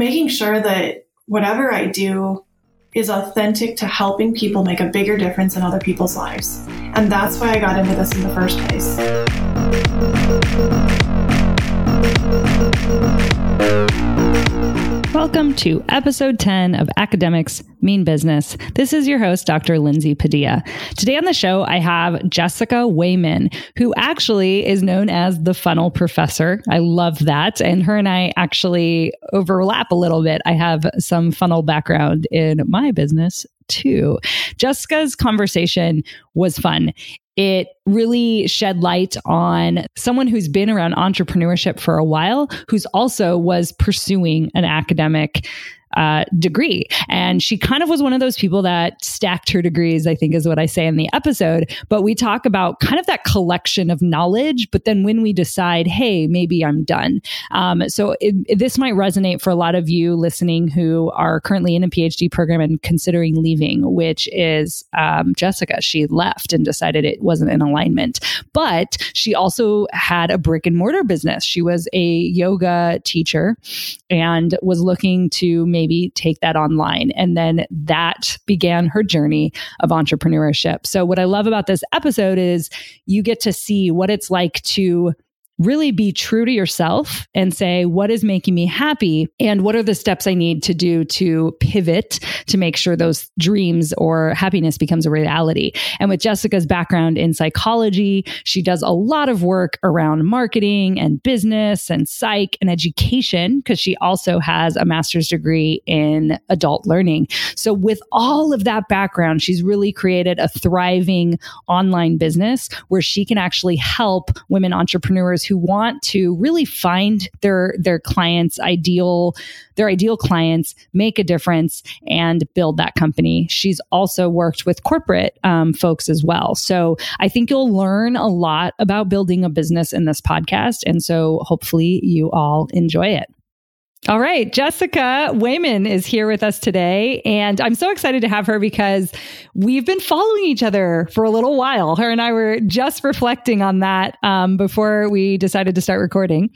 making sure that whatever I do is authentic to helping people make a bigger difference in other people's lives. And that's why I got into this in the first place. Welcome to episode 10 of Academics Mean Business. This is your host, Dr. Lindsay Padilla. Today on the show, I have Jessica Wayman, who actually is known as the funnel professor. I love that. And her and I actually overlap a little bit. I have some funnel background in my business too. Jessica's conversation was fun it really shed light on someone who's been around entrepreneurship for a while, who's also was pursuing an academic uh, degree. And she kind of was one of those people that stacked her degrees, I think is what I say in the episode. But we talk about kind of that collection of knowledge. But then when we decide, hey, maybe I'm done. Um, so it, it, this might resonate for a lot of you listening who are currently in a PhD program and considering leaving, which is um, Jessica. She left and decided it wasn't in alignment. But she also had a brick and mortar business. She was a yoga teacher and was looking to make maybe take that online. And then that began her journey of entrepreneurship. So, what I love about this episode is you get to see what it's like to really be true to yourself and say, what is making me happy? And what are the steps I need to do to pivot to make sure those dreams or happiness becomes a reality? And with Jessica's background in psychology, she does a lot of work around marketing and business and psych and education because she also has a master's degree in adult learning. So with all of that background, she's really created a thriving online business where she can actually help women entrepreneurs who want to really find their their clients ideal their ideal clients make a difference and build that company. She's also worked with corporate um, folks as well. So i think you'll learn a lot about building a business in this podcast. And so hopefully you all enjoy it all right. Jessica Wayman is here with us today. And I'm so excited to have her because we've been following each other for a little while. Her and I were just reflecting on that um, before we decided to start recording.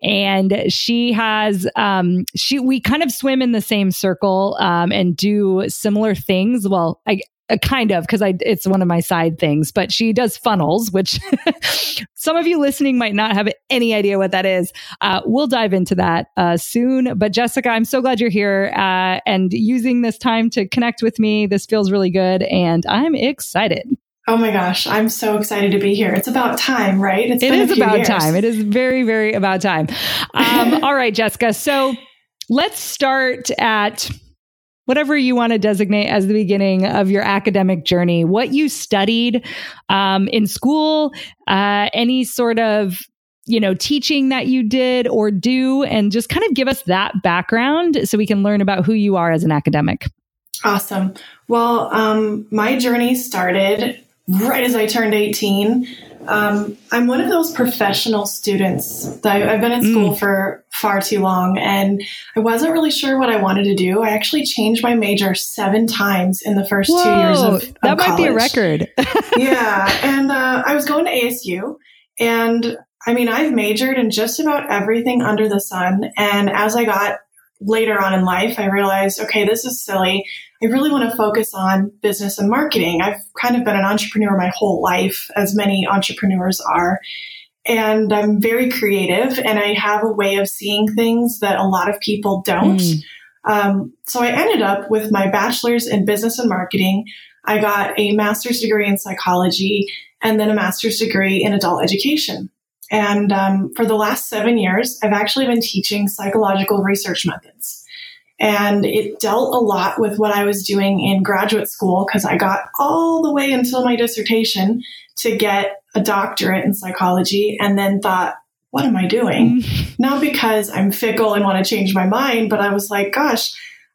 And she has, um, she, we kind of swim in the same circle um, and do similar things. Well, I, uh, kind of because I it's one of my side things, but she does funnels, which some of you listening might not have any idea what that is. Uh, we'll dive into that uh, soon. But Jessica, I'm so glad you're here uh, and using this time to connect with me. This feels really good, and I'm excited. Oh my gosh, I'm so excited to be here. It's about time, right? It's it is about years. time. It is very, very about time. Um, all right, Jessica. So let's start at whatever you want to designate as the beginning of your academic journey, what you studied um, in school, uh, any sort of you know teaching that you did or do, and just kind of give us that background so we can learn about who you are as an academic. Awesome. Well, um, my journey started right as I turned 18. Um, I'm one of those professional students that I, have been in school mm. for far too long, and I wasn't really sure what I wanted to do. I actually changed my major seven times in the first Whoa, two years of, of that might college. be a record. yeah, and uh, I was going to ASU, and I mean, I've majored in just about everything under the sun, and as I got later on in life, I realized, okay, this is silly. I really want to focus on business and marketing. I've kind of been an entrepreneur my whole life, as many entrepreneurs are. And I'm very creative and I have a way of seeing things that a lot of people don't. Mm. Um, so I ended up with my bachelor's in business and marketing. I got a master's degree in psychology and then a master's degree in adult education. And um, for the last seven years, I've actually been teaching psychological research methods. And it dealt a lot with what I was doing in graduate school because I got all the way until my dissertation to get a doctorate in psychology and then thought, what am I doing? Mm. Not because I'm fickle and want to change my mind, but I was like, gosh,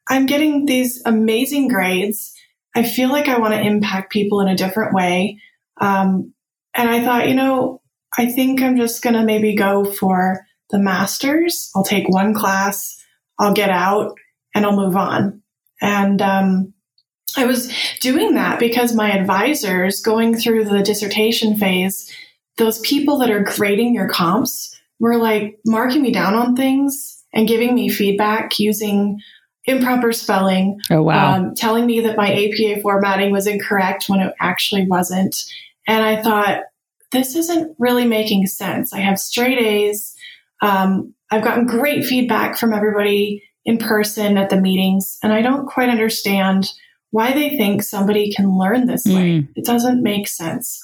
I'm getting these amazing grades. I feel like I want to impact people in a different way. Um, and I thought, you know, I think I'm just going to maybe go for the master's. I'll take one class, I'll get out, and I'll move on. And um, I was doing that because my advisors going through the dissertation phase, those people that are grading your comps were like marking me down on things and giving me feedback using improper spelling. Oh, wow. Um, telling me that my APA formatting was incorrect when it actually wasn't. And I thought, this isn't really making sense. I have straight A's. Um, I've gotten great feedback from everybody in person at the meetings, and I don't quite understand why they think somebody can learn this mm. way. It doesn't make sense.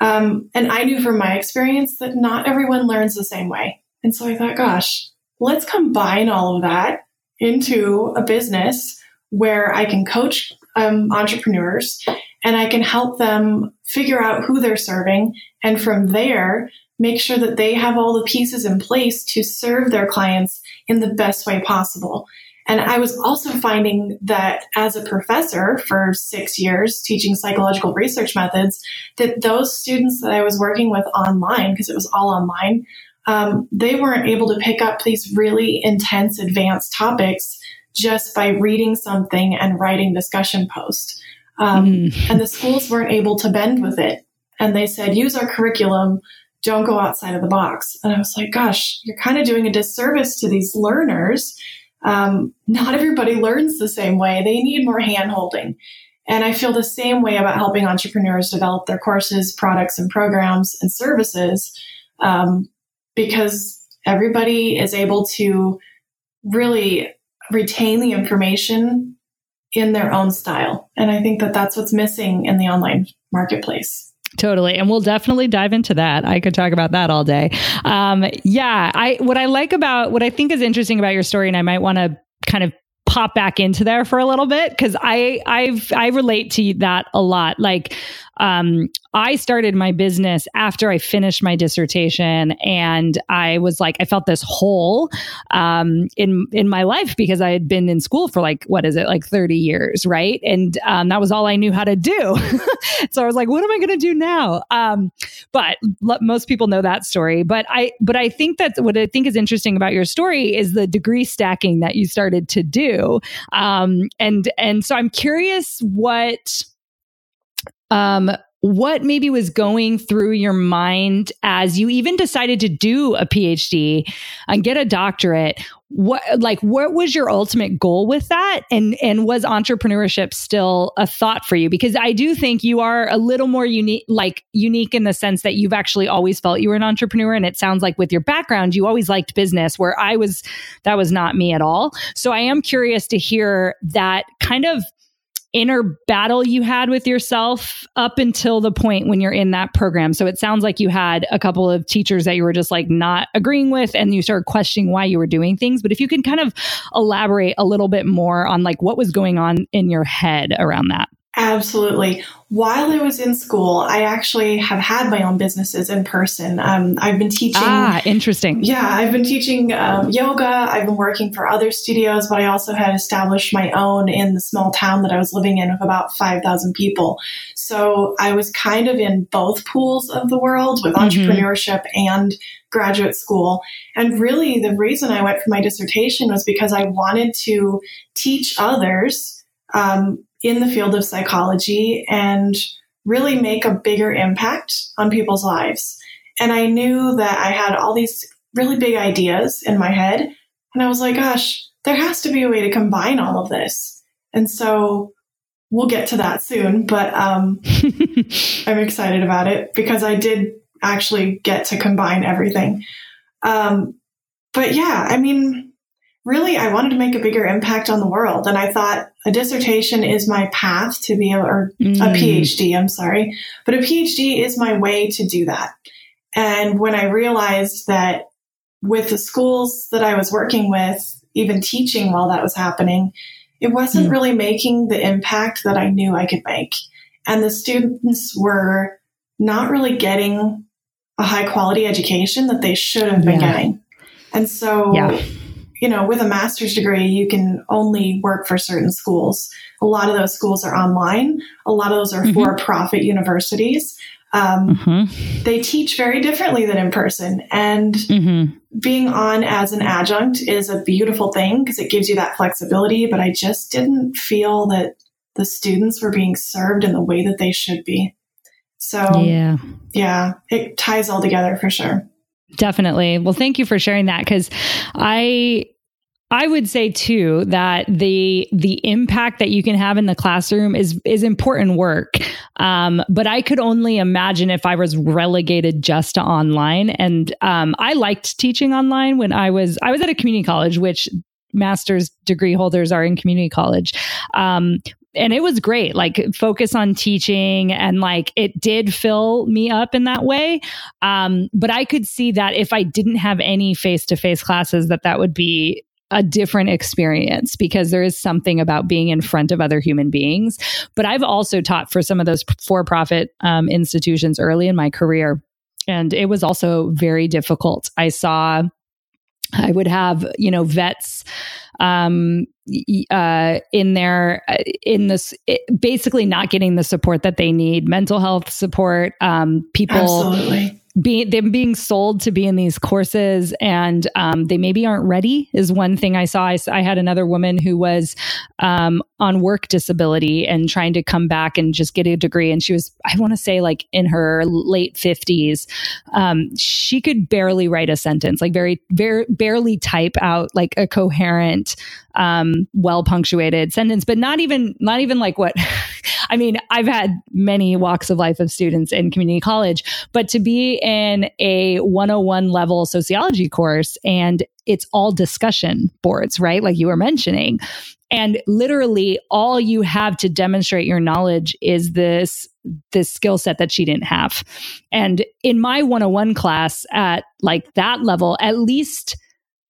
Um, and I knew from my experience that not everyone learns the same way. And so I thought, gosh, let's combine all of that into a business where I can coach um, entrepreneurs and I can help them figure out who they're serving. And from there, make sure that they have all the pieces in place to serve their clients in the best way possible. And I was also finding that as a professor for six years teaching psychological research methods, that those students that I was working with online, because it was all online, um, they weren't able to pick up these really intense advanced topics just by reading something and writing discussion post. Um, mm. And the schools weren't able to bend with it. And they said, use our curriculum, don't go outside of the box. And I was like, gosh, you're kind of doing a disservice to these learners. Um, not everybody learns the same way. They need more hand holding. And I feel the same way about helping entrepreneurs develop their courses, products, and programs and services um, because everybody is able to really retain the information in their own style. And I think that that's what's missing in the online marketplace. Totally. And we'll definitely dive into that. I could talk about that all day. Um, yeah. I, what I like about, what I think is interesting about your story, and I might want to kind of pop back into there for a little bit because I I've I relate to that a lot. Like um, I started my business after I finished my dissertation, and I was like, I felt this hole um, in in my life because I had been in school for like what is it, like thirty years, right? And um, that was all I knew how to do. so I was like, what am I going to do now? Um, but most people know that story. But I but I think that what I think is interesting about your story is the degree stacking that you started to do, um, and and so I'm curious what um, what maybe was going through your mind as you even decided to do a PhD and get a doctorate? What like what was your ultimate goal with that? And and was entrepreneurship still a thought for you? Because I do think you are a little more unique like unique in the sense that you've actually always felt you were an entrepreneur. And it sounds like with your background, you always liked business, where I was that was not me at all. So I am curious to hear that kind of inner battle you had with yourself up until the point when you're in that program. So it sounds like you had a couple of teachers that you were just like not agreeing with and you started questioning why you were doing things. But if you can kind of elaborate a little bit more on like what was going on in your head around that. Absolutely. While I was in school, I actually have had my own businesses in person. Um, I've been teaching. Ah, interesting. Yeah, I've been teaching um, yoga. I've been working for other studios, but I also had established my own in the small town that I was living in of about 5,000 people. So I was kind of in both pools of the world with mm-hmm. entrepreneurship and graduate school. And really, the reason I went for my dissertation was because I wanted to teach others. Um, in the field of psychology and really make a bigger impact on people's lives. And I knew that I had all these really big ideas in my head. And I was like, gosh, there has to be a way to combine all of this. And so we'll get to that soon, but um, I'm excited about it because I did actually get to combine everything. Um, but yeah, I mean, really I wanted to make a bigger impact on the world. And I thought a dissertation is my path to be, a, or mm. a PhD, I'm sorry, but a PhD is my way to do that. And when I realized that with the schools that I was working with, even teaching while that was happening, it wasn't mm. really making the impact that I knew I could make. And the students were not really getting a high quality education that they should have been yeah. getting. And so yeah you know, with a master's degree, you can only work for certain schools. A lot of those schools are online. A lot of those are mm-hmm. for profit universities. Um, mm-hmm. They teach very differently than in person. And mm-hmm. being on as an adjunct is a beautiful thing because it gives you that flexibility. But I just didn't feel that the students were being served in the way that they should be. So, yeah, yeah, it ties all together for sure. Definitely. Well, thank you for sharing that because I I would say too that the the impact that you can have in the classroom is is important work. Um, but I could only imagine if I was relegated just to online. And um, I liked teaching online when I was I was at a community college, which master's degree holders are in community college. Um, and it was great like focus on teaching and like it did fill me up in that way um, but i could see that if i didn't have any face-to-face classes that that would be a different experience because there is something about being in front of other human beings. But i've also taught for some of those for-profit um, institutions early in my career and it was also very difficult. I saw I would have, you know, vets um, uh, in there uh, in this basically not getting the support that they need, mental health support, um, people Absolutely being them being sold to be in these courses and um, they maybe aren't ready is one thing I saw. I, I had another woman who was um, on work disability and trying to come back and just get a degree, and she was I want to say like in her late fifties. Um, she could barely write a sentence, like very, very barely type out like a coherent, um, well punctuated sentence, but not even not even like what. I mean, I've had many walks of life of students in community college, but to be in a 101 level sociology course and it's all discussion boards, right? Like you were mentioning. And literally all you have to demonstrate your knowledge is this this skill set that she didn't have. And in my 101 class at like that level, at least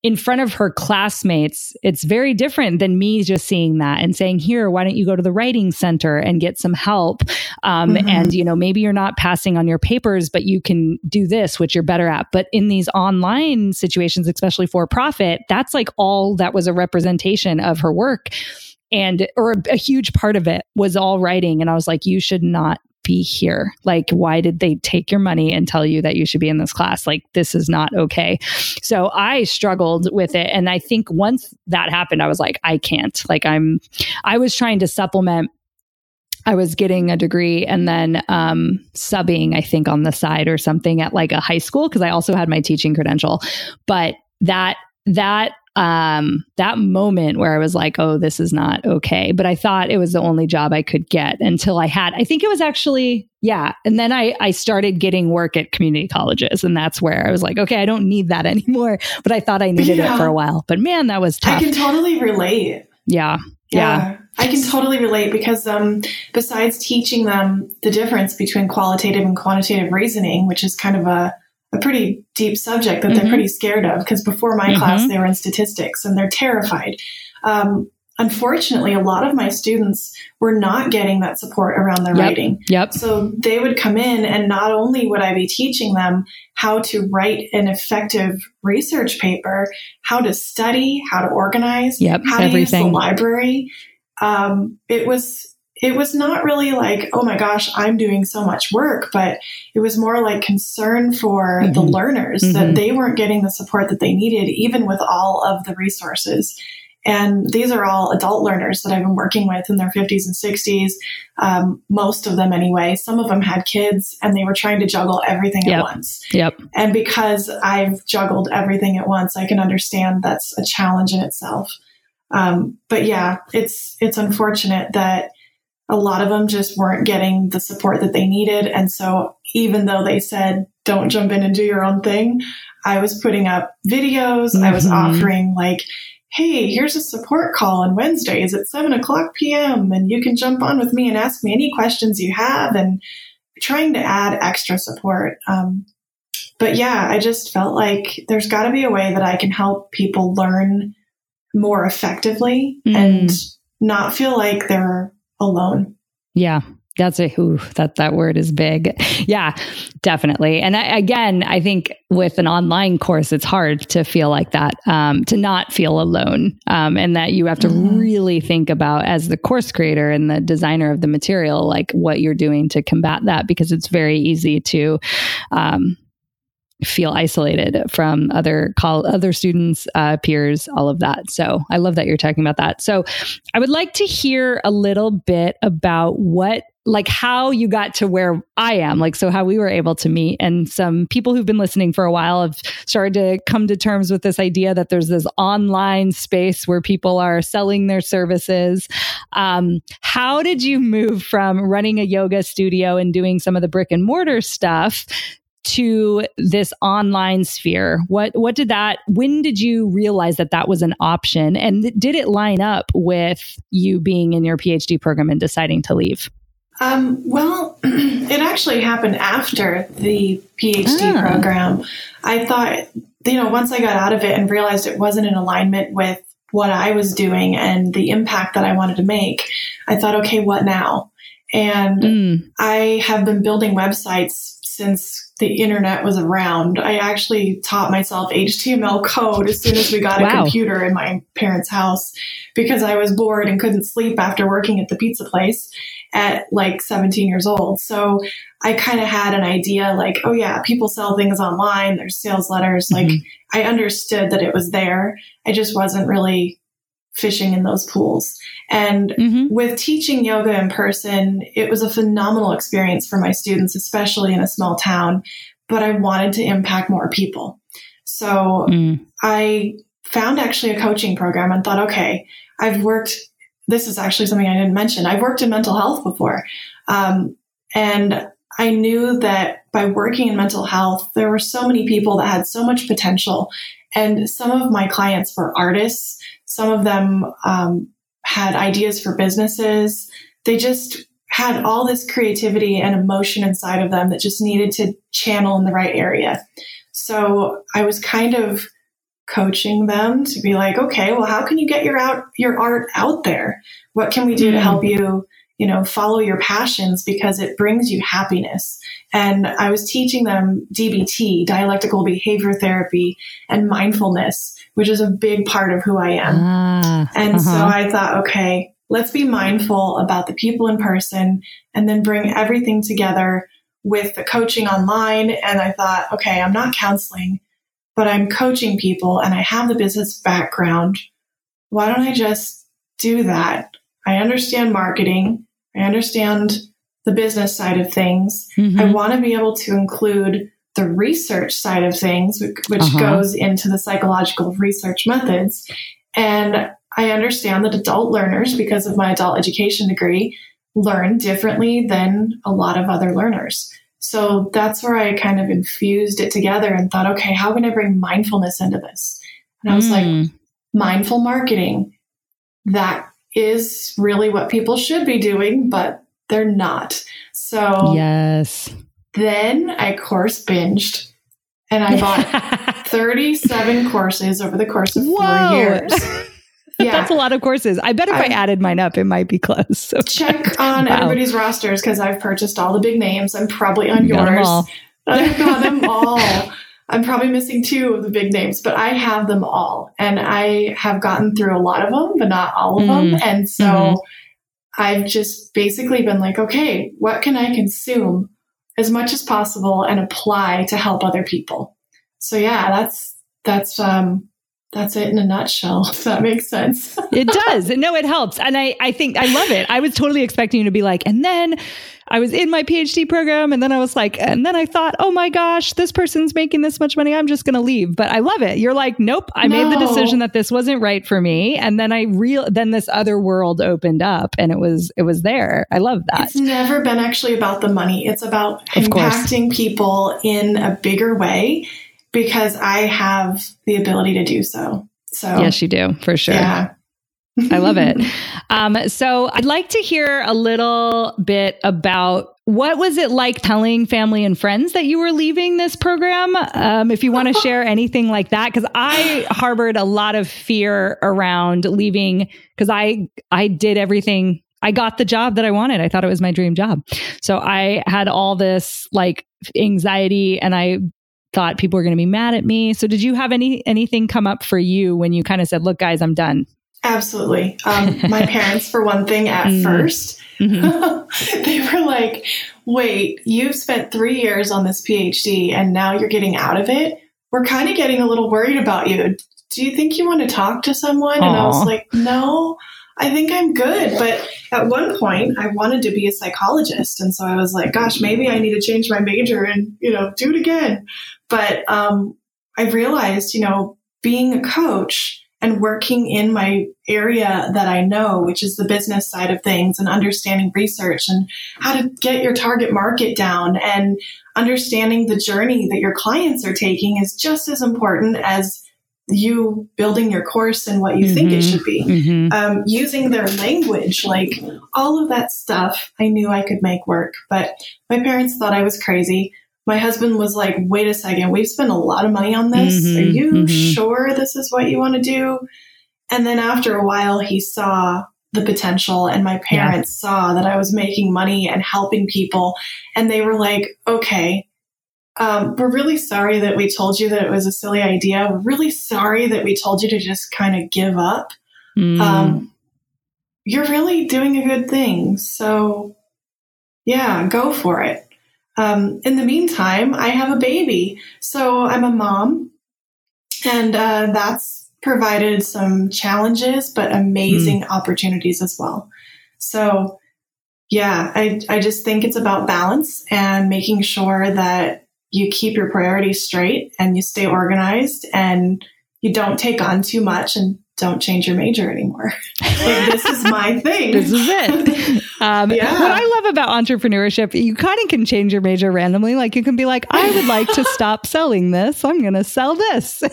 in front of her classmates, it's very different than me just seeing that and saying, here, why don't you go to the writing center and get some help? Um, mm-hmm. And, you know, maybe you're not passing on your papers, but you can do this, which you're better at. But in these online situations, especially for profit, that's like all that was a representation of her work and or a, a, huge part of it was all writing and i was like you should not be here? Like, why did they take your money and tell you that you should be in this class? Like, this is not okay. So I struggled with it. And I think once that happened, I was like, I can't. Like, I'm, I was trying to supplement I was getting a degree and then um, subbing, I think, on the side or something at like a high school because I also had my teaching credential. But that that um, that moment where I was like, oh, this is not okay. But I thought it was the only job I could get until I had, I think it was actually, yeah. And then I, I started getting work at community colleges. And that's where I was like, okay, I don't need that anymore. But I thought I needed yeah. it for a while. But man, that was tough. I can totally relate. Yeah. Yeah. yeah. I can totally relate because um, besides teaching them the difference between qualitative and quantitative reasoning, which is kind of a a pretty deep subject that mm-hmm. they're pretty scared of because before my mm-hmm. class they were in statistics and they're terrified. Um, unfortunately, a lot of my students were not getting that support around their yep. writing. Yep. So they would come in, and not only would I be teaching them how to write an effective research paper, how to study, how to organize, yep, how to everything. use the library. Um, it was it was not really like, oh my gosh, I'm doing so much work, but it was more like concern for mm-hmm. the learners mm-hmm. that they weren't getting the support that they needed, even with all of the resources. And these are all adult learners that I've been working with in their 50s and 60s, um, most of them anyway. Some of them had kids and they were trying to juggle everything yep. at once. Yep. And because I've juggled everything at once, I can understand that's a challenge in itself. Um, but yeah, it's it's unfortunate that a lot of them just weren't getting the support that they needed. And so even though they said, don't jump in and do your own thing, I was putting up videos. Mm-hmm. I was mm-hmm. offering like, Hey, here's a support call on Wednesdays at seven o'clock PM and you can jump on with me and ask me any questions you have and trying to add extra support. Um, but yeah, I just felt like there's got to be a way that I can help people learn more effectively mm. and not feel like they're alone. Yeah. That's a who that that word is big. Yeah, definitely. And I, again, I think with an online course, it's hard to feel like that, um, to not feel alone, um, and that you have to mm-hmm. really think about as the course creator and the designer of the material, like what you're doing to combat that, because it's very easy to um, feel isolated from other call other students, uh, peers, all of that. So I love that you're talking about that. So I would like to hear a little bit about what like how you got to where I am, like so how we were able to meet, and some people who've been listening for a while have started to come to terms with this idea that there's this online space where people are selling their services. Um, how did you move from running a yoga studio and doing some of the brick and mortar stuff to this online sphere what what did that when did you realize that that was an option and did it line up with you being in your phd program and deciding to leave um, well, it actually happened after the PhD ah. program. I thought, you know, once I got out of it and realized it wasn't in alignment with what I was doing and the impact that I wanted to make, I thought, okay, what now? And mm. I have been building websites since the internet was around. I actually taught myself HTML code as soon as we got wow. a computer in my parents' house because I was bored and couldn't sleep after working at the pizza place at like 17 years old. So I kind of had an idea like, oh yeah, people sell things online, there's sales letters. Mm-hmm. Like I understood that it was there. I just wasn't really fishing in those pools. And mm-hmm. with teaching yoga in person, it was a phenomenal experience for my students, especially in a small town, but I wanted to impact more people. So mm. I found actually a coaching program and thought, okay, I've worked, this is actually something I didn't mention. I've worked in mental health before. Um, and I knew that by working in mental health, there were so many people that had so much potential. And some of my clients were artists some of them um, had ideas for businesses. They just had all this creativity and emotion inside of them that just needed to channel in the right area. So I was kind of coaching them to be like, okay, well, how can you get your out your art out there? What can we do mm. to help you you know, follow your passions because it brings you happiness. And I was teaching them DBT, dialectical behavior therapy, and mindfulness, which is a big part of who I am. Ah, and uh-huh. so I thought, okay, let's be mindful about the people in person and then bring everything together with the coaching online. And I thought, okay, I'm not counseling, but I'm coaching people and I have the business background. Why don't I just do that? I understand marketing. I understand the business side of things. Mm-hmm. I want to be able to include the research side of things, which, uh-huh. goes into the psychological research methods. And I understand that adult learners, because of my adult education degree, learn differently than a lot of other learners. So that's where I kind of infused it together and thought, okay, how can I bring mindfulness into this? And I was mm. like, mindful marketing. That is really what people should be doing, but they're not. So, yes. Then I course binged and I bought 37 courses over the course of Whoa. four years. Yeah. That's a lot of courses. I bet if I, I added mine up, it might be close. So. Check on wow. everybody's rosters because I've purchased all the big names. I'm probably on you yours. I've got them all. I'm probably missing two of the big names, but I have them all. And I have gotten through a lot of them, but not all of mm. them. And so mm-hmm. I've just basically been like, okay, what can I consume as much as possible and apply to help other people? So yeah, that's, that's, um, that's it in a nutshell, if that makes sense. it does. No, it helps. And I, I think I love it. I was totally expecting you to be like, and then I was in my PhD program and then I was like, and then I thought, oh my gosh, this person's making this much money. I'm just going to leave. But I love it. You're like, nope, I no. made the decision that this wasn't right for me. And then I real, then this other world opened up and it was, it was there. I love that. It's never been actually about the money. It's about of impacting course. people in a bigger way because I have the ability to do so. So yes, you do for sure. Yeah. I love it. Um, so I'd like to hear a little bit about what was it like telling family and friends that you were leaving this program? Um, if you want to share anything like that, because I harbored a lot of fear around leaving because I I did everything. I got the job that I wanted. I thought it was my dream job. So I had all this like anxiety and I thought people were going to be mad at me. So did you have any anything come up for you when you kind of said, "Look, guys, I'm done"? Absolutely. Um, my parents, for one thing, at mm. 1st mm-hmm. they were like, "Wait, you've spent three years on this PhD, and now you're getting out of it. We're kind of getting a little worried about you. Do you think you want to talk to someone?" Aww. And I was like, "No." I think I'm good. But at one point, I wanted to be a psychologist. And so I was like, gosh, maybe I need to change my major and, you know, do it again. But um, I realized, you know, being a coach and working in my area that I know, which is the business side of things and understanding research and how to get your target market down and understanding the journey that your clients are taking is just as important as you building your course and what you mm-hmm. think it mm-hmm. should be. Mm-hmm. Um, using their language, like all of that stuff, I knew I could make work. But my parents thought I was crazy my husband was like, wait a second, we've spent a lot of money on this. Mm-hmm, Are you mm-hmm. sure this is what you want to do? And then after a while, he saw the potential, and my parents yeah. saw that I was making money and helping people. And they were like, okay, um, we're really sorry that we told you that it was a silly idea. We're really sorry that we told you to just kind of give up. Mm. Um, you're really doing a good thing. So, yeah, go for it. Um, in the meantime, I have a baby. So I'm a mom, and uh, that's provided some challenges, but amazing mm. opportunities as well. So, yeah, I, I just think it's about balance and making sure that you keep your priorities straight and you stay organized and you don't take on too much and don't change your major anymore. like, this is my thing. this is it. Um, yeah. What I love about entrepreneurship, you kind of can change your major randomly. Like you can be like, I would like to stop selling this. I'm going to sell this.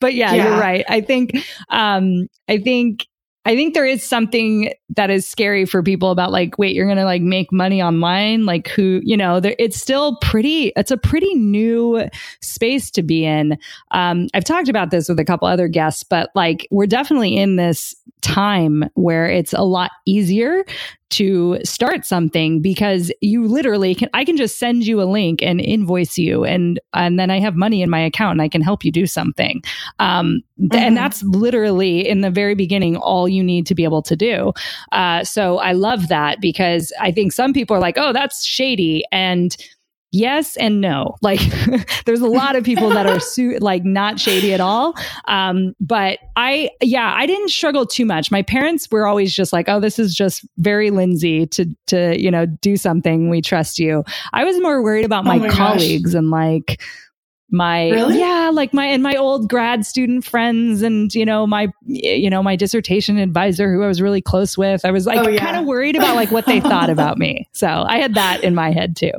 but yeah, yeah, you're right. I think, um, I think I think there is something that is scary for people about like, wait, you're going to like make money online? Like who, you know, there, it's still pretty, it's a pretty new space to be in. Um, I've talked about this with a couple other guests, but like we're definitely in this time where it's a lot easier to start something because you literally can I can just send you a link and invoice you and and then I have money in my account and I can help you do something. Um, mm-hmm. and that's literally in the very beginning all you need to be able to do. Uh, so I love that because I think some people are like, oh, that's shady and yes and no. Like there's a lot of people that are su- like not shady at all. Um, but I, yeah, I didn't struggle too much. My parents were always just like, oh, this is just very Lindsay to, to, you know, do something. We trust you. I was more worried about my, oh my colleagues gosh. and like, my really? yeah like my and my old grad student friends and you know my you know my dissertation advisor who I was really close with I was like oh, yeah. kind of worried about like what they thought about me so I had that in my head too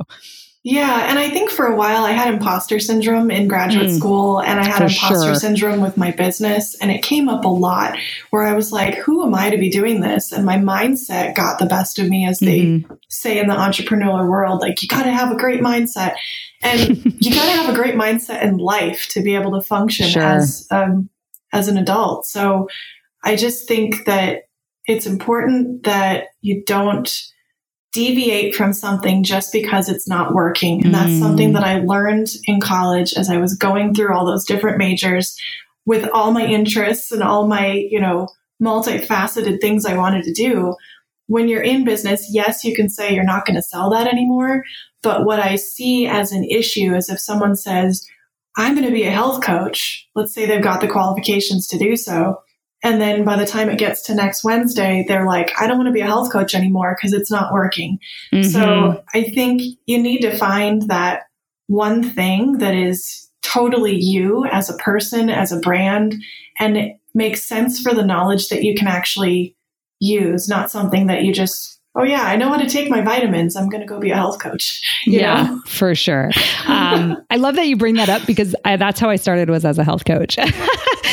yeah, and I think for a while I had imposter syndrome in graduate mm, school and I had imposter sure. syndrome with my business and it came up a lot where I was like, who am I to be doing this? And my mindset got the best of me as they mm-hmm. say in the entrepreneurial world, like you got to have a great mindset and you got to have a great mindset in life to be able to function sure. as um, as an adult. So I just think that it's important that you don't deviate from something just because it's not working. And that's mm. something that I learned in college as I was going through all those different majors with all my interests and all my, you know, multifaceted things I wanted to do. When you're in business, yes, you can say you're not going to sell that anymore. But what I see as an issue is if someone says, I'm going to be a health coach, let's say they've got the qualifications to do so. And then by the time it gets to next Wednesday, they're like, I don't want to be a health coach anymore because it's not working. Mm-hmm. So I think you need to find that one thing that is totally you as a person, as a brand, and it makes sense for the knowledge that you can actually use, not something that you just oh yeah, I know how to take my vitamins. I'm going to go be a health coach. yeah, know? for sure. Um, I love that you bring that up because I, that's how I started was as a health coach.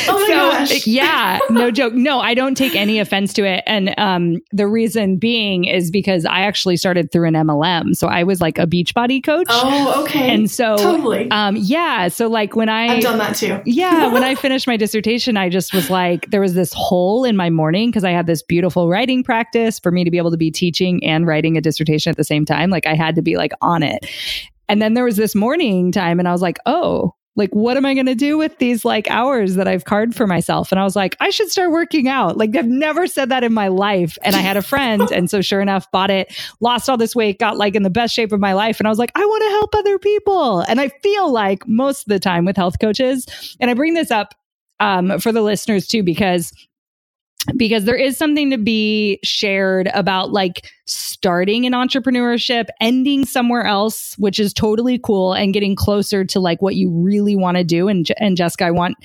Oh my so, gosh. yeah, no joke. No, I don't take any offense to it. And um, the reason being is because I actually started through an MLM. So I was like a Beachbody coach. Oh, okay. And so, totally. Um, yeah. So, like, when I, I've done that too. yeah. When I finished my dissertation, I just was like, there was this hole in my morning because I had this beautiful writing practice for me to be able to be teaching and writing a dissertation at the same time. Like, I had to be like on it. And then there was this morning time, and I was like, oh, like what am i going to do with these like hours that i've carved for myself and i was like i should start working out like i've never said that in my life and i had a friend and so sure enough bought it lost all this weight got like in the best shape of my life and i was like i want to help other people and i feel like most of the time with health coaches and i bring this up um, for the listeners too because because there is something to be shared about like starting an entrepreneurship, ending somewhere else, which is totally cool, and getting closer to like what you really want to do. And, and Jessica, I want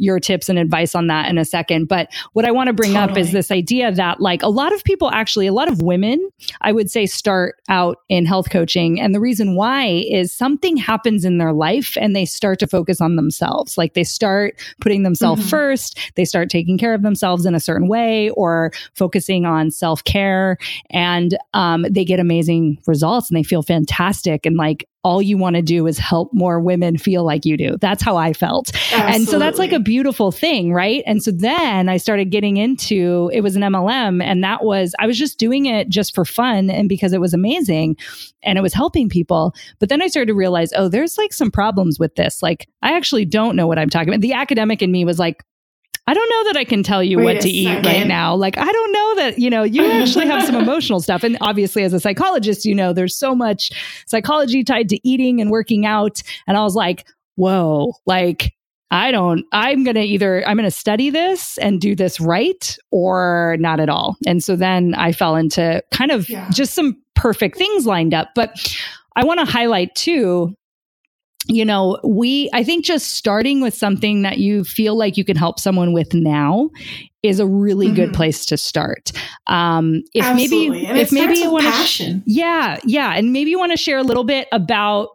your tips and advice on that in a second. But what I want to bring totally. up is this idea that like a lot of people actually, a lot of women, I would say, start out in health coaching. And the reason why is something happens in their life and they start to focus on themselves. Like they start putting themselves mm-hmm. first, they start taking care of themselves in a certain way or focusing on self care. And um, they get amazing results and they feel fantastic. And like all you want to do is help more women feel like you do. That's how I felt. Absolutely. And so that's like a beautiful thing, right? And so then I started getting into it was an MLM and that was I was just doing it just for fun and because it was amazing and it was helping people. But then I started to realize, oh, there's like some problems with this. Like I actually don't know what I'm talking about. The academic in me was like, I don't know that I can tell you Wait what to second. eat right now. Like, I don't know that, you know, you actually have some emotional stuff. And obviously, as a psychologist, you know, there's so much psychology tied to eating and working out. And I was like, whoa, like, I don't, I'm going to either, I'm going to study this and do this right or not at all. And so then I fell into kind of yeah. just some perfect things lined up. But I want to highlight too you know, we, I think just starting with something that you feel like you can help someone with now is a really mm-hmm. good place to start. Um, if Absolutely. maybe, and if maybe you want to, yeah, yeah. And maybe you want to share a little bit about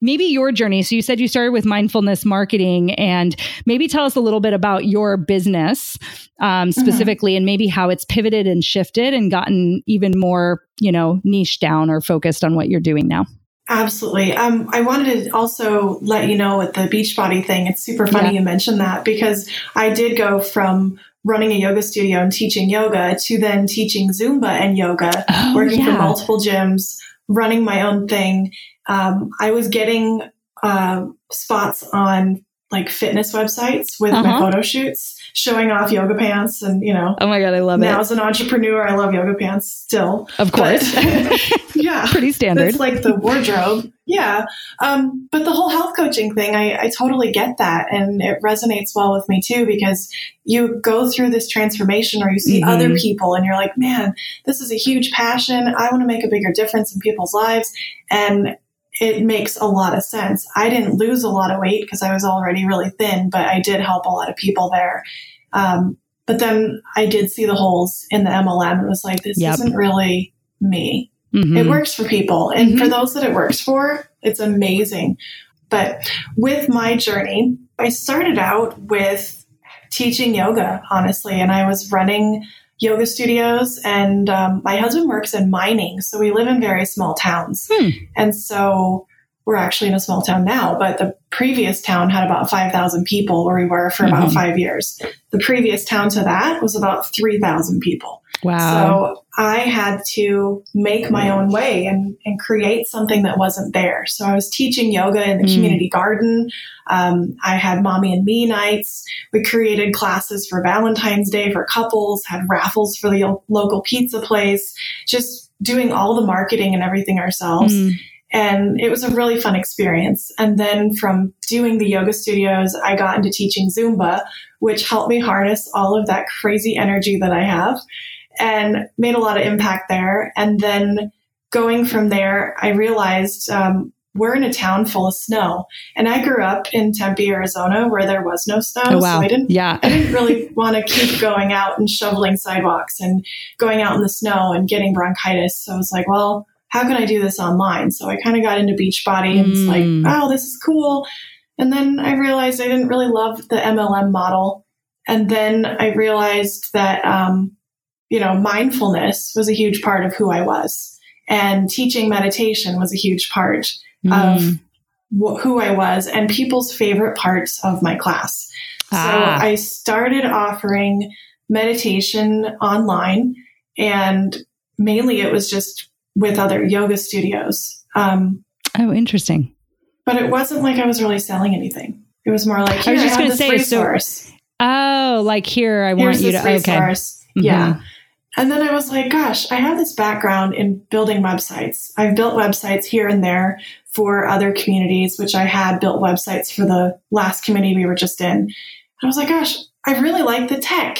maybe your journey. So you said you started with mindfulness marketing and maybe tell us a little bit about your business um, mm-hmm. specifically mm-hmm. and maybe how it's pivoted and shifted and gotten even more, you know, niche down or focused on what you're doing now. Absolutely. Um, I wanted to also let you know with the Beachbody thing, it's super funny yeah. you mentioned that because I did go from running a yoga studio and teaching yoga to then teaching Zumba and yoga, oh, working yeah. for multiple gyms, running my own thing. Um, I was getting uh, spots on like fitness websites with uh-huh. my photo shoots showing off yoga pants and you know oh my god i love now it. now as an entrepreneur. I love yoga pants still. Of course. Yeah. Pretty standard. It's like the wardrobe. Yeah. Um, but the whole health coaching thing I, I totally get that. And it resonates well with me too because you go through this transformation or you see mm-hmm. other people and you're like man this is a huge passion. I want to make a bigger difference in people's lives. And it makes a lot of sense. I didn't lose a lot of weight because I was already really thin, but I did help a lot of people there. Um, but then I did see the holes in the MLM and was like, this yep. isn't really me. Mm-hmm. It works for people. And mm-hmm. for those that it works for, it's amazing. But with my journey, I started out with teaching yoga, honestly, and I was running yoga studios, and um, my husband works in mining, so we live in very small towns. Hmm. And so we're actually in a small town now, but the previous town had about 5,000 people where we were for mm-hmm. about five years. The previous town to that was about 3,000 people. Wow. So I had to make my own way and, and create something that wasn't there. So I was teaching yoga in the mm. community garden. Um, I had mommy and me nights. We created classes for Valentine's Day for couples, had raffles for the local pizza place, just doing all the marketing and everything ourselves. Mm. And it was a really fun experience. And then from doing the yoga studios, I got into teaching Zumba, which helped me harness all of that crazy energy that I have and made a lot of impact there. And then going from there, I realized um, we're in a town full of snow. And I grew up in Tempe, Arizona, where there was no snow. Oh, wow. So I didn't, yeah. I didn't really want to keep going out and shoveling sidewalks and going out in the snow and getting bronchitis. So I was like, well, how can I do this online? So I kind of got into Beachbody and mm. it's like, oh, this is cool. And then I realized I didn't really love the MLM model. And then I realized that um, you know, mindfulness was a huge part of who I was. And teaching meditation was a huge part mm. of wh- who I was and people's favorite parts of my class. Ah. So I started offering meditation online and mainly it was just with other yoga studios. Um, oh, interesting. But it wasn't like I was really selling anything. It was more like, I was just going to say, resource. so, oh, like here, I want you to, okay. Yeah. And then I was like, gosh, I have this background in building websites. I've built websites here and there for other communities, which I had built websites for the last community we were just in. And I was like, gosh, I really like the tech.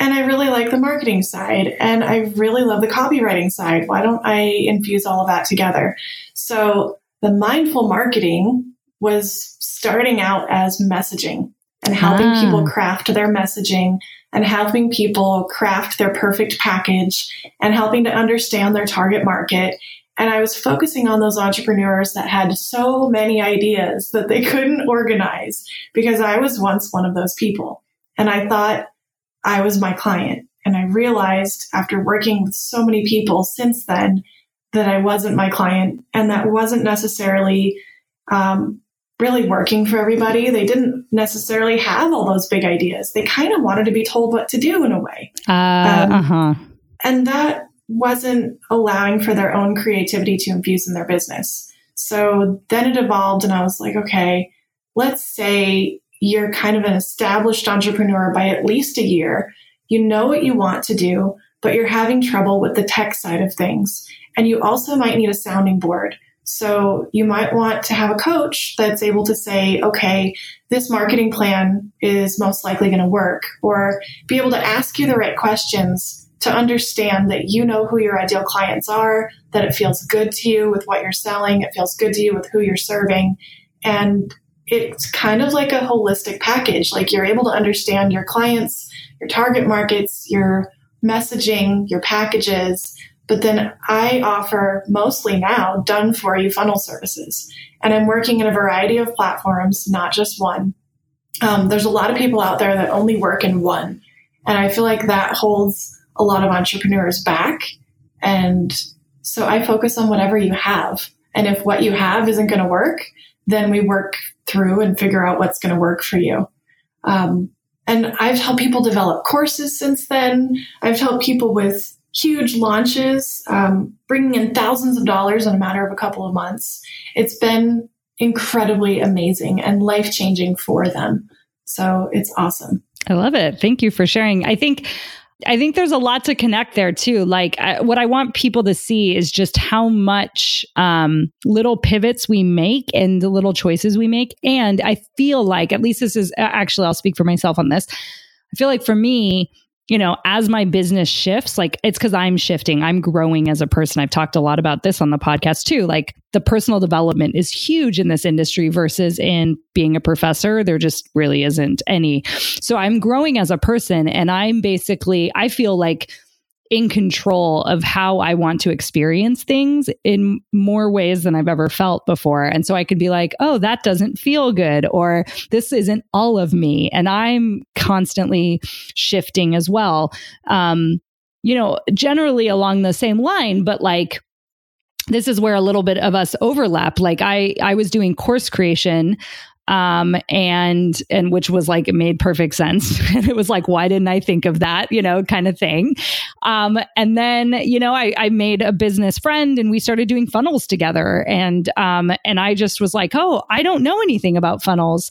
and I really like the marketing side and I really love the copywriting side. Why don't I infuse all of that together? So the mindful marketing was starting out as messaging and helping ah. people craft their messaging and helping people craft their perfect package and helping to understand their target market. And I was focusing on those entrepreneurs that had so many ideas that they couldn't organize because I was once one of those people. And I thought I was my client. And I realized after working with so many people since then that I wasn't my client and that wasn't necessarily um, really working for everybody. They didn't necessarily have all those big ideas. They kind of wanted to be told what to do in a way. Uh, um, uh-huh. And that wasn't allowing for their own creativity to infuse in their business. So then it evolved, and I was like, okay, let's say you're kind of an established entrepreneur by at least a year. You know what you want to do, but you're having trouble with the tech side of things. And you also might need a sounding board so you might want to have a coach that's able to say, okay, this marketing plan is most likely going to work, or be able to ask you the right questions to understand that you know who your ideal clients are, that it feels good to you with what you're selling, it feels good to you with who you're serving. And it's kind of like a holistic package. Like you're able to understand your clients, your target markets, your messaging, your packages, but then I offer mostly now done for you funnel services. And I'm working in a variety of platforms, not just one. Um, there's a lot of people out there that only work in one. And I feel like that holds a lot of entrepreneurs back. And so I focus on whatever you have. And if what you have isn't going to work, then we work through and figure out what's going to work for you. Um, and I've helped people develop courses since then. I've helped people with huge launches, um, bringing in thousands of dollars in a matter of a couple of months. It's been incredibly amazing and life changing for them. So it's awesome. I love it. Thank you for sharing. I think I think there's a lot to connect there too. Like I, what I want people to see is just how much um, little pivots we make and the little choices we make. And I feel like, at least this is actually, I'll speak for myself on this. I feel like for me, you know, as my business shifts, like it's because I'm shifting, I'm growing as a person. I've talked a lot about this on the podcast too. Like the personal development is huge in this industry versus in being a professor. There just really isn't any. So I'm growing as a person and I'm basically, I feel like in control of how I want to experience things in more ways than I've ever felt before. And so I could be like, oh, that doesn't feel good, or this isn't all of me. And I'm constantly shifting as well. Um, you know, generally along the same line, but like, this is where a little bit of us overlap like i i was doing course creation um, and and which was like it made perfect sense. and it was like, why didn't I think of that? You know, kind of thing. Um, and then you know, I, I made a business friend, and we started doing funnels together. And um, and I just was like, oh, I don't know anything about funnels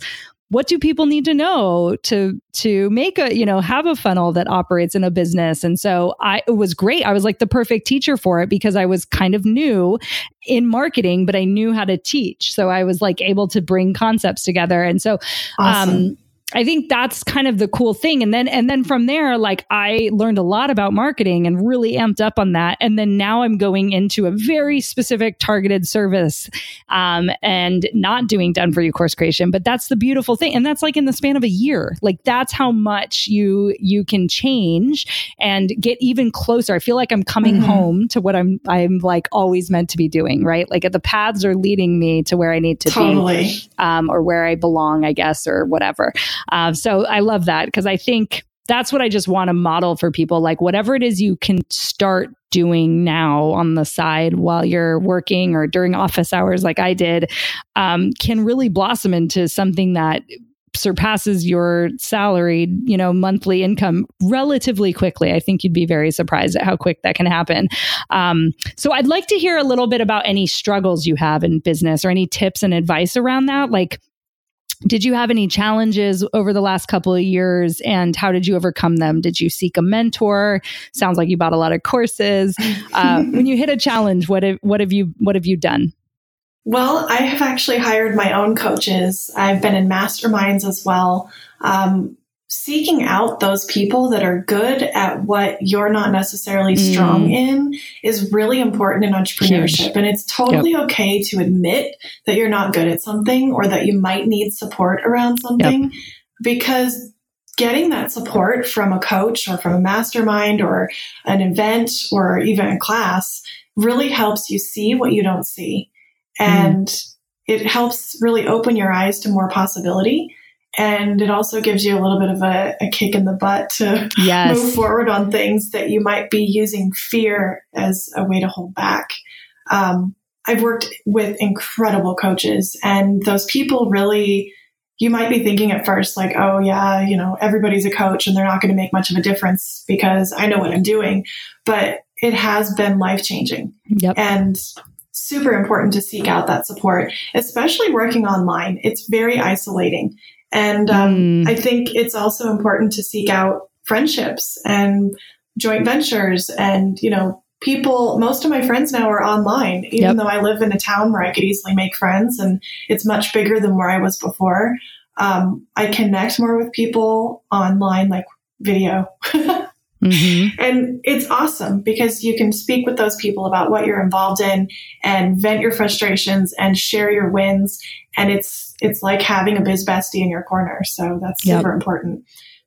what do people need to know to to make a you know have a funnel that operates in a business? And so i it was great. I was like the perfect teacher for it because i was kind of new in marketing but i knew how to teach. So i was like able to bring concepts together. And so awesome. um I think that's kind of the cool thing. And then, and then from there, like I learned a lot about marketing and really amped up on that. And then now I'm going into a very specific targeted service, um, and not doing done for you course creation. But that's the beautiful thing. And that's like in the span of a year. Like that's how much you, you can change and get even closer. I feel like I'm coming mm-hmm. home to what I'm, I'm like always meant to be doing, right? Like the paths are leading me to where I need to totally. be, um, or where I belong, I guess, or whatever. Uh, so I love that because I think that's what I just want to model for people. Like whatever it is you can start doing now on the side while you're working or during office hours, like I did, um, can really blossom into something that surpasses your salary, you know, monthly income relatively quickly. I think you'd be very surprised at how quick that can happen. Um, so I'd like to hear a little bit about any struggles you have in business or any tips and advice around that. Like, did you have any challenges over the last couple of years and how did you overcome them? Did you seek a mentor? Sounds like you bought a lot of courses. Uh, when you hit a challenge, what have, what have you what have you done? Well, I have actually hired my own coaches. I've been in masterminds as well. Um, seeking out those people that are good at what you're not necessarily strong mm. in is really important in entrepreneurship. Huge. And it's totally yep. okay to admit that you're not good at something or that you might need support around something yep. because getting that support from a coach or from a mastermind or an event or even a class really helps you see what you don't see. And mm. it helps really open your eyes to more possibility and it also gives you a little bit of a, a kick in the butt to yes. move forward on things that you might be using fear as a way to hold back. Um, I've worked with incredible coaches, and those people really, you might be thinking at first, like, oh, yeah, you know, everybody's a coach and they're not going to make much of a difference because I know what I'm doing. But it has been life changing. Yep. And super important to seek out that support, especially working online. It's very isolating. And um, mm. I think it's also important to seek out friendships and joint ventures and, you know, people, most of my friends now are online, even yep. though I live in a town where I could easily make friends and it's much bigger than where I was before. Um, I connect more with people online, like video. Mm-hmm. And it's awesome because you can speak with those people about what you're involved in and vent your frustrations and share your wins. And it's, it's like having a biz bestie in your corner. So that's yep. super important.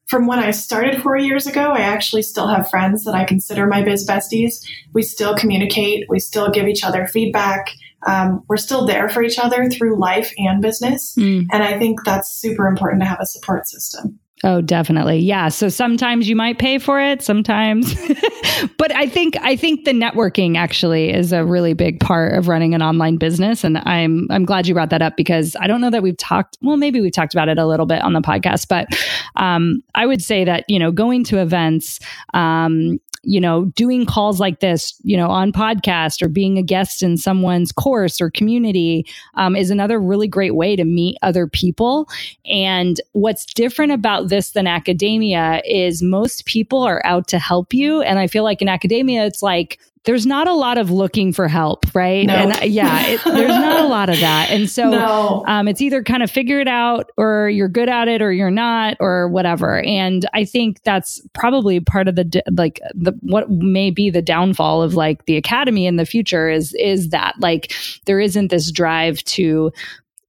From when I started four years ago, I actually still have friends that I consider my biz besties. We still communicate. We still give each other feedback. Um, we're still there for each other through life and business. Mm. And I think that's super important to have a support system. Oh, definitely. Yeah. So sometimes you might pay for it, sometimes. but I think I think the networking actually is a really big part of running an online business and I'm I'm glad you brought that up because I don't know that we've talked well maybe we talked about it a little bit on the podcast, but um, I would say that, you know, going to events um, you know, doing calls like this, you know, on podcast or being a guest in someone's course or community um, is another really great way to meet other people. And what's different about this than academia is most people are out to help you. And I feel like in academia, it's like, there's not a lot of looking for help, right? No. And uh, yeah, it, there's not a lot of that. And so no. um, it's either kind of figure it out or you're good at it or you're not or whatever. And I think that's probably part of the, like the, what may be the downfall of like the academy in the future is, is that like there isn't this drive to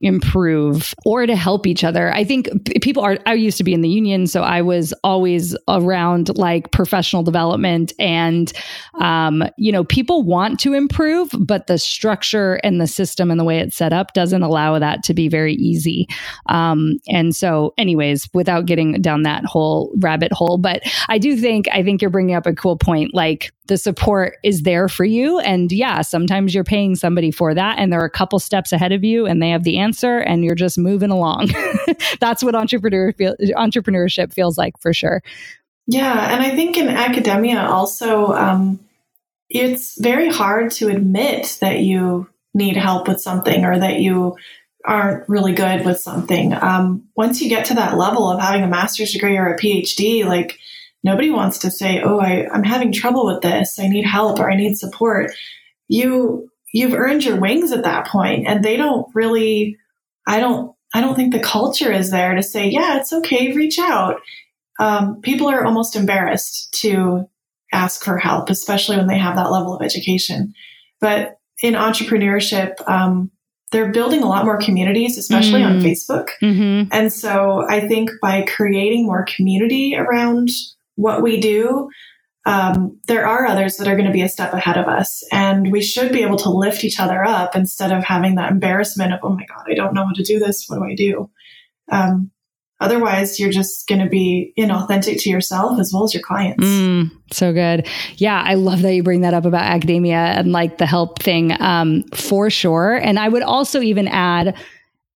improve or to help each other. I think people are, I used to be in the union, so I was always around like professional development and, um, you know, people want to improve, but the structure and the system and the way it's set up doesn't allow that to be very easy. Um, and so, anyways, without getting down that whole rabbit hole, but I do think, I think you're bringing up a cool point. Like, the support is there for you. And yeah, sometimes you're paying somebody for that and they're a couple steps ahead of you and they have the answer and you're just moving along. That's what entrepreneur feel, entrepreneurship feels like for sure. Yeah. And I think in academia also, um, it's very hard to admit that you need help with something or that you aren't really good with something. Um, once you get to that level of having a master's degree or a PhD, like nobody wants to say, "Oh, I, I'm having trouble with this. I need help or I need support." You you've earned your wings at that point, and they don't really. I don't. I don't think the culture is there to say, "Yeah, it's okay. Reach out." Um, people are almost embarrassed to ask for help, especially when they have that level of education. But in entrepreneurship, um, they're building a lot more communities, especially mm. on Facebook. Mm-hmm. And so I think by creating more community around what we do, um, there are others that are going to be a step ahead of us. And we should be able to lift each other up instead of having that embarrassment of, oh my God, I don't know how to do this. What do I do? Um, otherwise, you're just going to be inauthentic to yourself as well as your clients. Mm, so good. Yeah, I love that you bring that up about academia and like the help thing um, for sure. And I would also even add,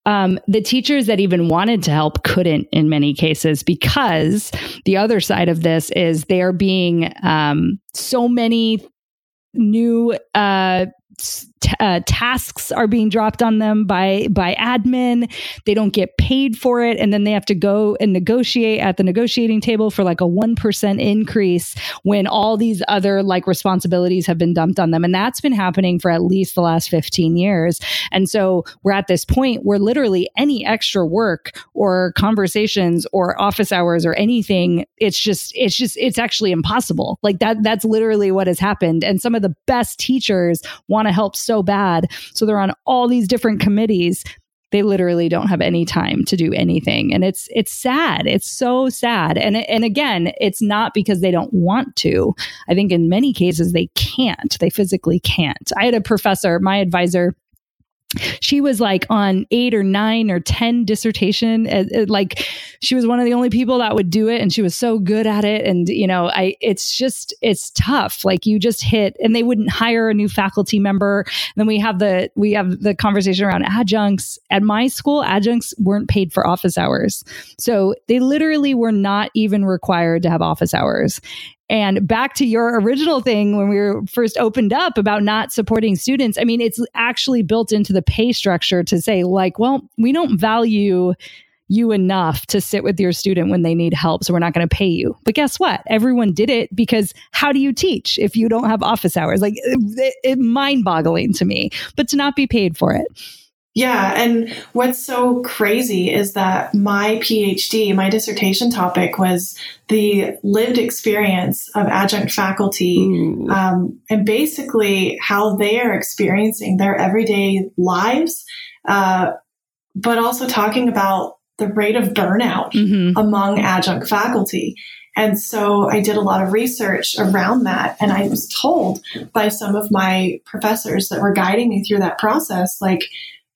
um, the teachers that even wanted to help couldn't in many cases because the other side of this is they are being um, so many new uh, t- uh, tasks are being dropped on them by by admin. They don't get paid for it, and then they have to go and negotiate at the negotiating table for like a one percent increase when all these other like responsibilities have been dumped on them, and that's been happening for at least the last fifteen years. And so we're at this point where literally any extra work or conversations or office hours or anything, it's just it's just it's actually impossible. Like that that's literally what has happened. And some of the best teachers want to help so bad. So they're on all these different committees. They literally don't have any time to do anything. And it's it's sad. It's so sad. And and again, it's not because they don't want to. I think in many cases they can't. They physically can't. I had a professor, my advisor she was like on eight or nine or 10 dissertation. Uh, uh, like she was one of the only people that would do it and she was so good at it. And, you know, I, it's just, it's tough. Like you just hit and they wouldn't hire a new faculty member. And then we have the, we have the conversation around adjuncts at my school. Adjuncts weren't paid for office hours. So they literally were not even required to have office hours. And back to your original thing when we were first opened up about not supporting students, I mean, it's actually built into the pay structure to say, like, well, we don't value you enough to sit with your student when they need help. So we're not going to pay you. But guess what? Everyone did it because how do you teach if you don't have office hours? Like, it, it mind boggling to me, but to not be paid for it. Yeah. And what's so crazy is that my PhD, my dissertation topic was the lived experience of adjunct faculty um, and basically how they are experiencing their everyday lives, uh, but also talking about the rate of burnout mm-hmm. among adjunct faculty. And so I did a lot of research around that. And I was told by some of my professors that were guiding me through that process, like,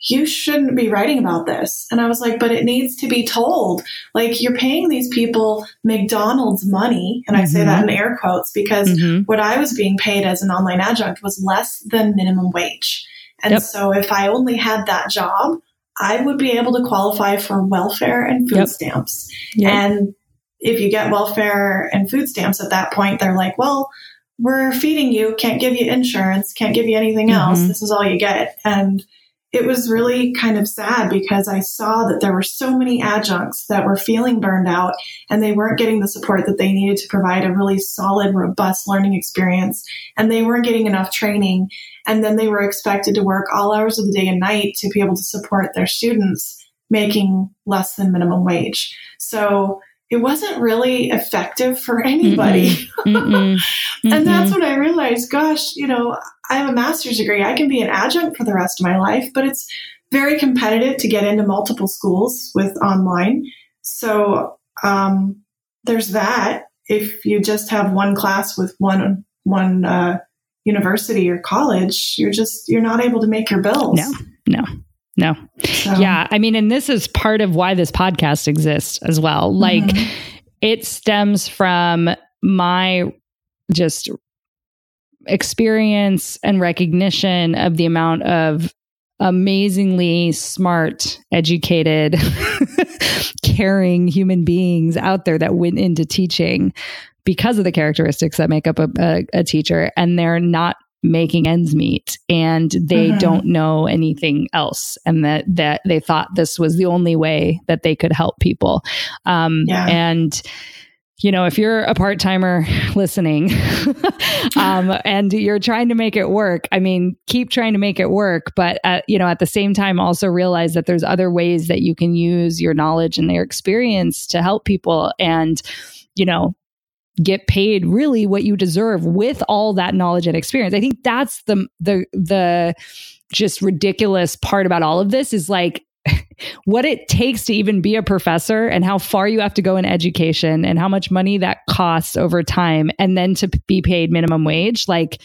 you shouldn't be writing about this. And I was like, but it needs to be told. Like, you're paying these people McDonald's money. And mm-hmm. I say that mm-hmm. in air quotes because mm-hmm. what I was being paid as an online adjunct was less than minimum wage. And yep. so if I only had that job, I would be able to qualify for welfare and food yep. stamps. Yep. And if you get welfare and food stamps at that point, they're like, well, we're feeding you, can't give you insurance, can't give you anything else. Mm-hmm. This is all you get. And it was really kind of sad because I saw that there were so many adjuncts that were feeling burned out and they weren't getting the support that they needed to provide a really solid, robust learning experience. And they weren't getting enough training. And then they were expected to work all hours of the day and night to be able to support their students making less than minimum wage. So it wasn't really effective for anybody. Mm-mm. Mm-mm. and that's when I realized, gosh, you know, I have a master's degree. I can be an adjunct for the rest of my life, but it's very competitive to get into multiple schools with online. So um, there's that. If you just have one class with one one uh, university or college, you're just you're not able to make your bills. No, no. No. So. Yeah. I mean, and this is part of why this podcast exists as well. Like, mm-hmm. it stems from my just experience and recognition of the amount of amazingly smart, educated, caring human beings out there that went into teaching because of the characteristics that make up a, a, a teacher. And they're not making ends meet and they mm-hmm. don't know anything else and that that they thought this was the only way that they could help people um yeah. and you know, if you're a part timer listening um, and you're trying to make it work, I mean, keep trying to make it work. But, at, you know, at the same time, also realize that there's other ways that you can use your knowledge and their experience to help people. And, you know, get paid really what you deserve with all that knowledge and experience. I think that's the the the just ridiculous part about all of this is like what it takes to even be a professor and how far you have to go in education and how much money that costs over time and then to be paid minimum wage like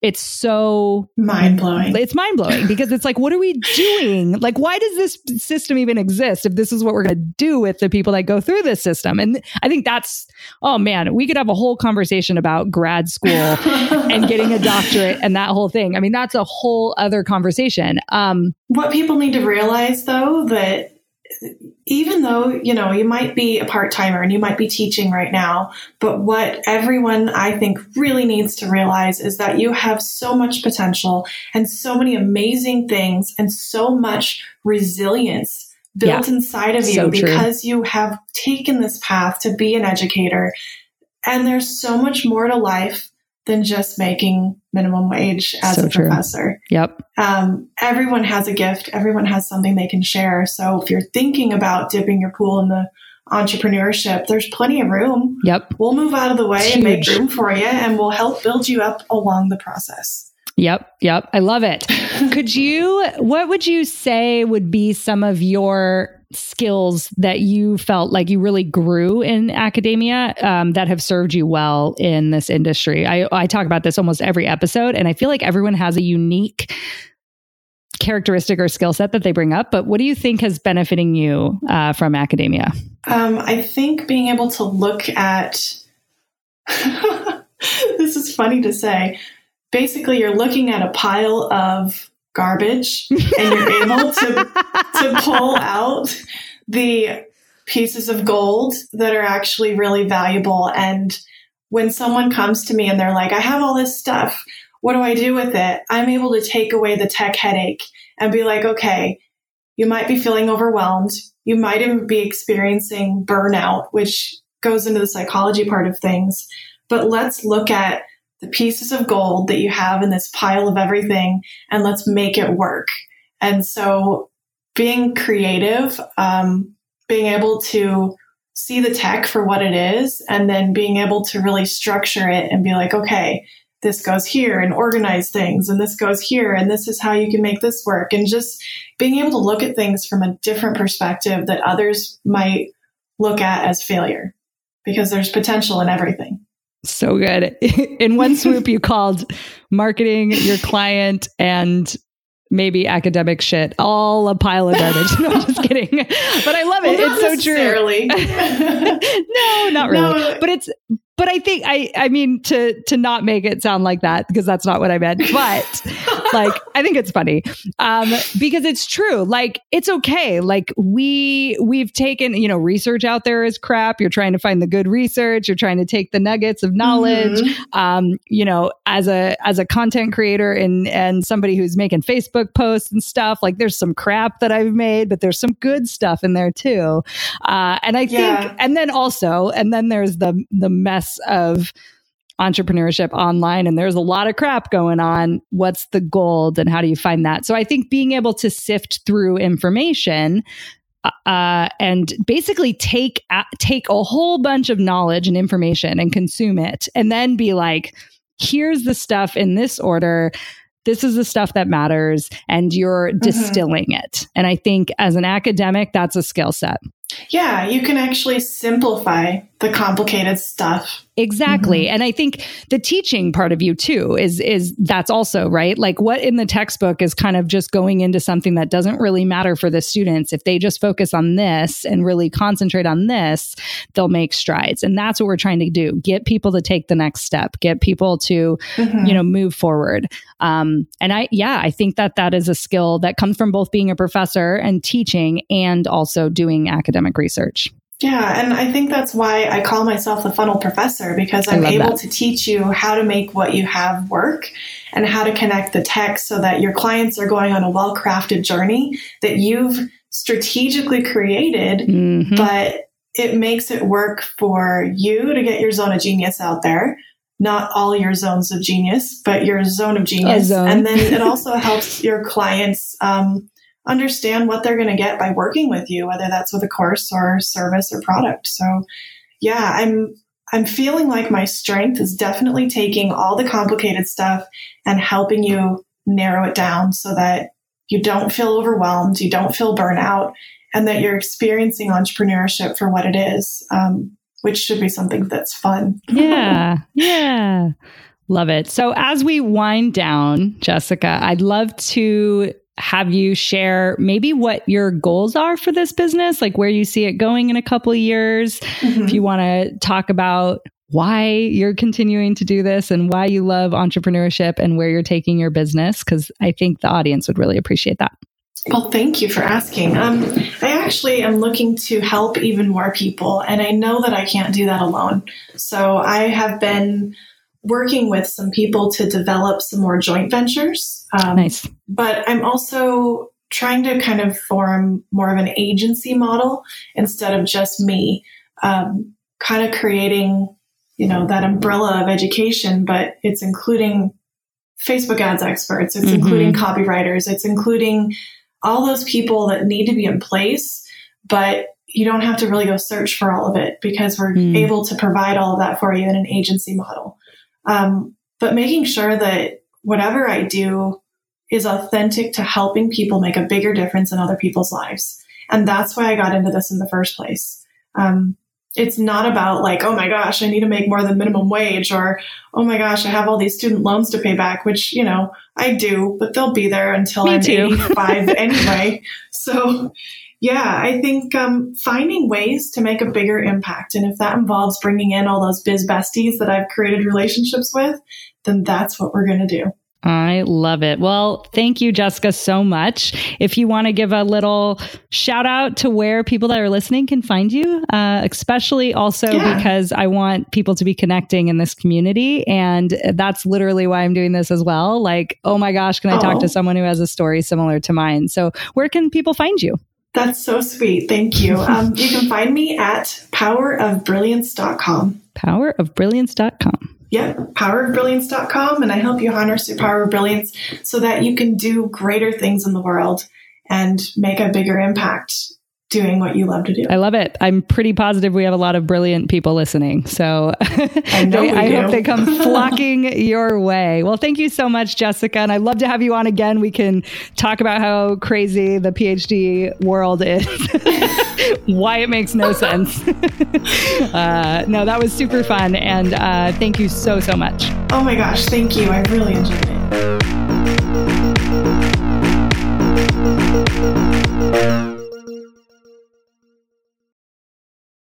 it's so mind blowing. It's mind blowing because it's like, what are we doing? Like, why does this system even exist if this is what we're going to do with the people that go through this system? And I think that's, oh man, we could have a whole conversation about grad school and getting a doctorate and that whole thing. I mean, that's a whole other conversation. Um, what people need to realize though, that even though, you know, you might be a part timer and you might be teaching right now, but what everyone I think really needs to realize is that you have so much potential and so many amazing things and so much resilience built yeah, inside of you so because you have taken this path to be an educator. And there's so much more to life than just making minimum wage as so a true. professor. Yep. Um, everyone has a gift. Everyone has something they can share. So if you're thinking about dipping your pool in the entrepreneurship, there's plenty of room. Yep. We'll move out of the way and make room for you and we'll help build you up along the process. Yep, yep. I love it. Could you, what would you say would be some of your skills that you felt like you really grew in academia um, that have served you well in this industry? I, I talk about this almost every episode, and I feel like everyone has a unique characteristic or skill set that they bring up. But what do you think has benefiting you uh, from academia? Um, I think being able to look at this is funny to say basically you're looking at a pile of garbage and you're able to to pull out the pieces of gold that are actually really valuable. And when someone comes to me and they're like I have all this stuff. What do I do with it? I'm able to take away the tech headache and be like okay you might be feeling overwhelmed. You might even be experiencing burnout which goes into the psychology part of things. But let's look at the pieces of gold that you have in this pile of everything and let's make it work. And so being creative, um, being able to see the tech for what it is and then being able to really structure it and be like, okay, this goes here and organize things and this goes here and this is how you can make this work and just being able to look at things from a different perspective that others might look at as failure because there's potential in everything. So good. In one swoop, you called marketing, your client, and maybe academic shit all a pile of garbage. no, I'm just kidding. But I love it. Well, it's so true. no, not really. No. But it's but I think I I mean to to not make it sound like that because that's not what I meant. But like I think it's funny um, because it's true. Like it's okay. Like we we've taken you know research out there is crap. You're trying to find the good research. You're trying to take the nuggets of knowledge. Mm-hmm. Um, you know, as a as a content creator and and somebody who's making Facebook posts and stuff. Like there's some crap that I've made, but there's some good stuff in there too. Uh, and I think yeah. and then also and then there's the the mess of entrepreneurship online and there's a lot of crap going on. What's the gold and how do you find that? So I think being able to sift through information uh, uh and basically take uh, take a whole bunch of knowledge and information and consume it and then be like here's the stuff in this order this is the stuff that matters and you're mm-hmm. distilling it and i think as an academic that's a skill set yeah, you can actually simplify the complicated stuff. Exactly. Mm-hmm. And I think the teaching part of you too is is that's also, right? Like what in the textbook is kind of just going into something that doesn't really matter for the students. If they just focus on this and really concentrate on this, they'll make strides. And that's what we're trying to do. Get people to take the next step, get people to, mm-hmm. you know, move forward. Um, and I yeah, I think that that is a skill that comes from both being a professor and teaching and also doing academic research. Yeah, and I think that's why I call myself the funnel professor because I'm able that. to teach you how to make what you have work and how to connect the tech so that your clients are going on a well crafted journey that you've strategically created, mm-hmm. but it makes it work for you to get your zone of genius out there. Not all your zones of genius, but your zone of genius. Zone. And then it also helps your clients um, understand what they're going to get by working with you, whether that's with a course or service or product. So yeah, I'm, I'm feeling like my strength is definitely taking all the complicated stuff and helping you narrow it down so that you don't feel overwhelmed, you don't feel burnout, and that you're experiencing entrepreneurship for what it is, um, which should be something that's fun. yeah, yeah. Love it. So, as we wind down, Jessica, I'd love to have you share maybe what your goals are for this business, like where you see it going in a couple of years. Mm-hmm. If you want to talk about why you're continuing to do this and why you love entrepreneurship and where you're taking your business, because I think the audience would really appreciate that. Well, thank you for asking. Um, I actually am looking to help even more people, and I know that I can't do that alone. So I have been working with some people to develop some more joint ventures. Um, nice. But I'm also trying to kind of form more of an agency model instead of just me, um, kind of creating, you know, that umbrella of education, but it's including Facebook ads experts, it's mm-hmm. including copywriters, it's including all those people that need to be in place, but you don't have to really go search for all of it because we're mm. able to provide all of that for you in an agency model. Um, but making sure that whatever I do is authentic to helping people make a bigger difference in other people's lives. And that's why I got into this in the first place. Um, it's not about like, oh my gosh, I need to make more than minimum wage or, oh my gosh, I have all these student loans to pay back, which, you know, I do, but they'll be there until Me I'm too. 85 anyway. So yeah, I think um, finding ways to make a bigger impact. And if that involves bringing in all those biz besties that I've created relationships with, then that's what we're going to do. I love it. Well, thank you, Jessica, so much. If you want to give a little shout out to where people that are listening can find you, uh, especially also yeah. because I want people to be connecting in this community. And that's literally why I'm doing this as well. Like, oh my gosh, can I oh. talk to someone who has a story similar to mine? So, where can people find you? That's so sweet. Thank you. Um, you can find me at powerofbrilliance.com. Powerofbrilliance.com. Yep, powerofbrilliance.com. And I help you harness your power of brilliance so that you can do greater things in the world and make a bigger impact doing what you love to do. I love it. I'm pretty positive we have a lot of brilliant people listening. So I, they, I hope they come flocking your way. Well, thank you so much, Jessica. And I'd love to have you on again. We can talk about how crazy the PhD world is, why it makes no sense. uh, no, that was super fun. And uh, thank you so, so much. Oh my gosh. Thank you. I really enjoyed it.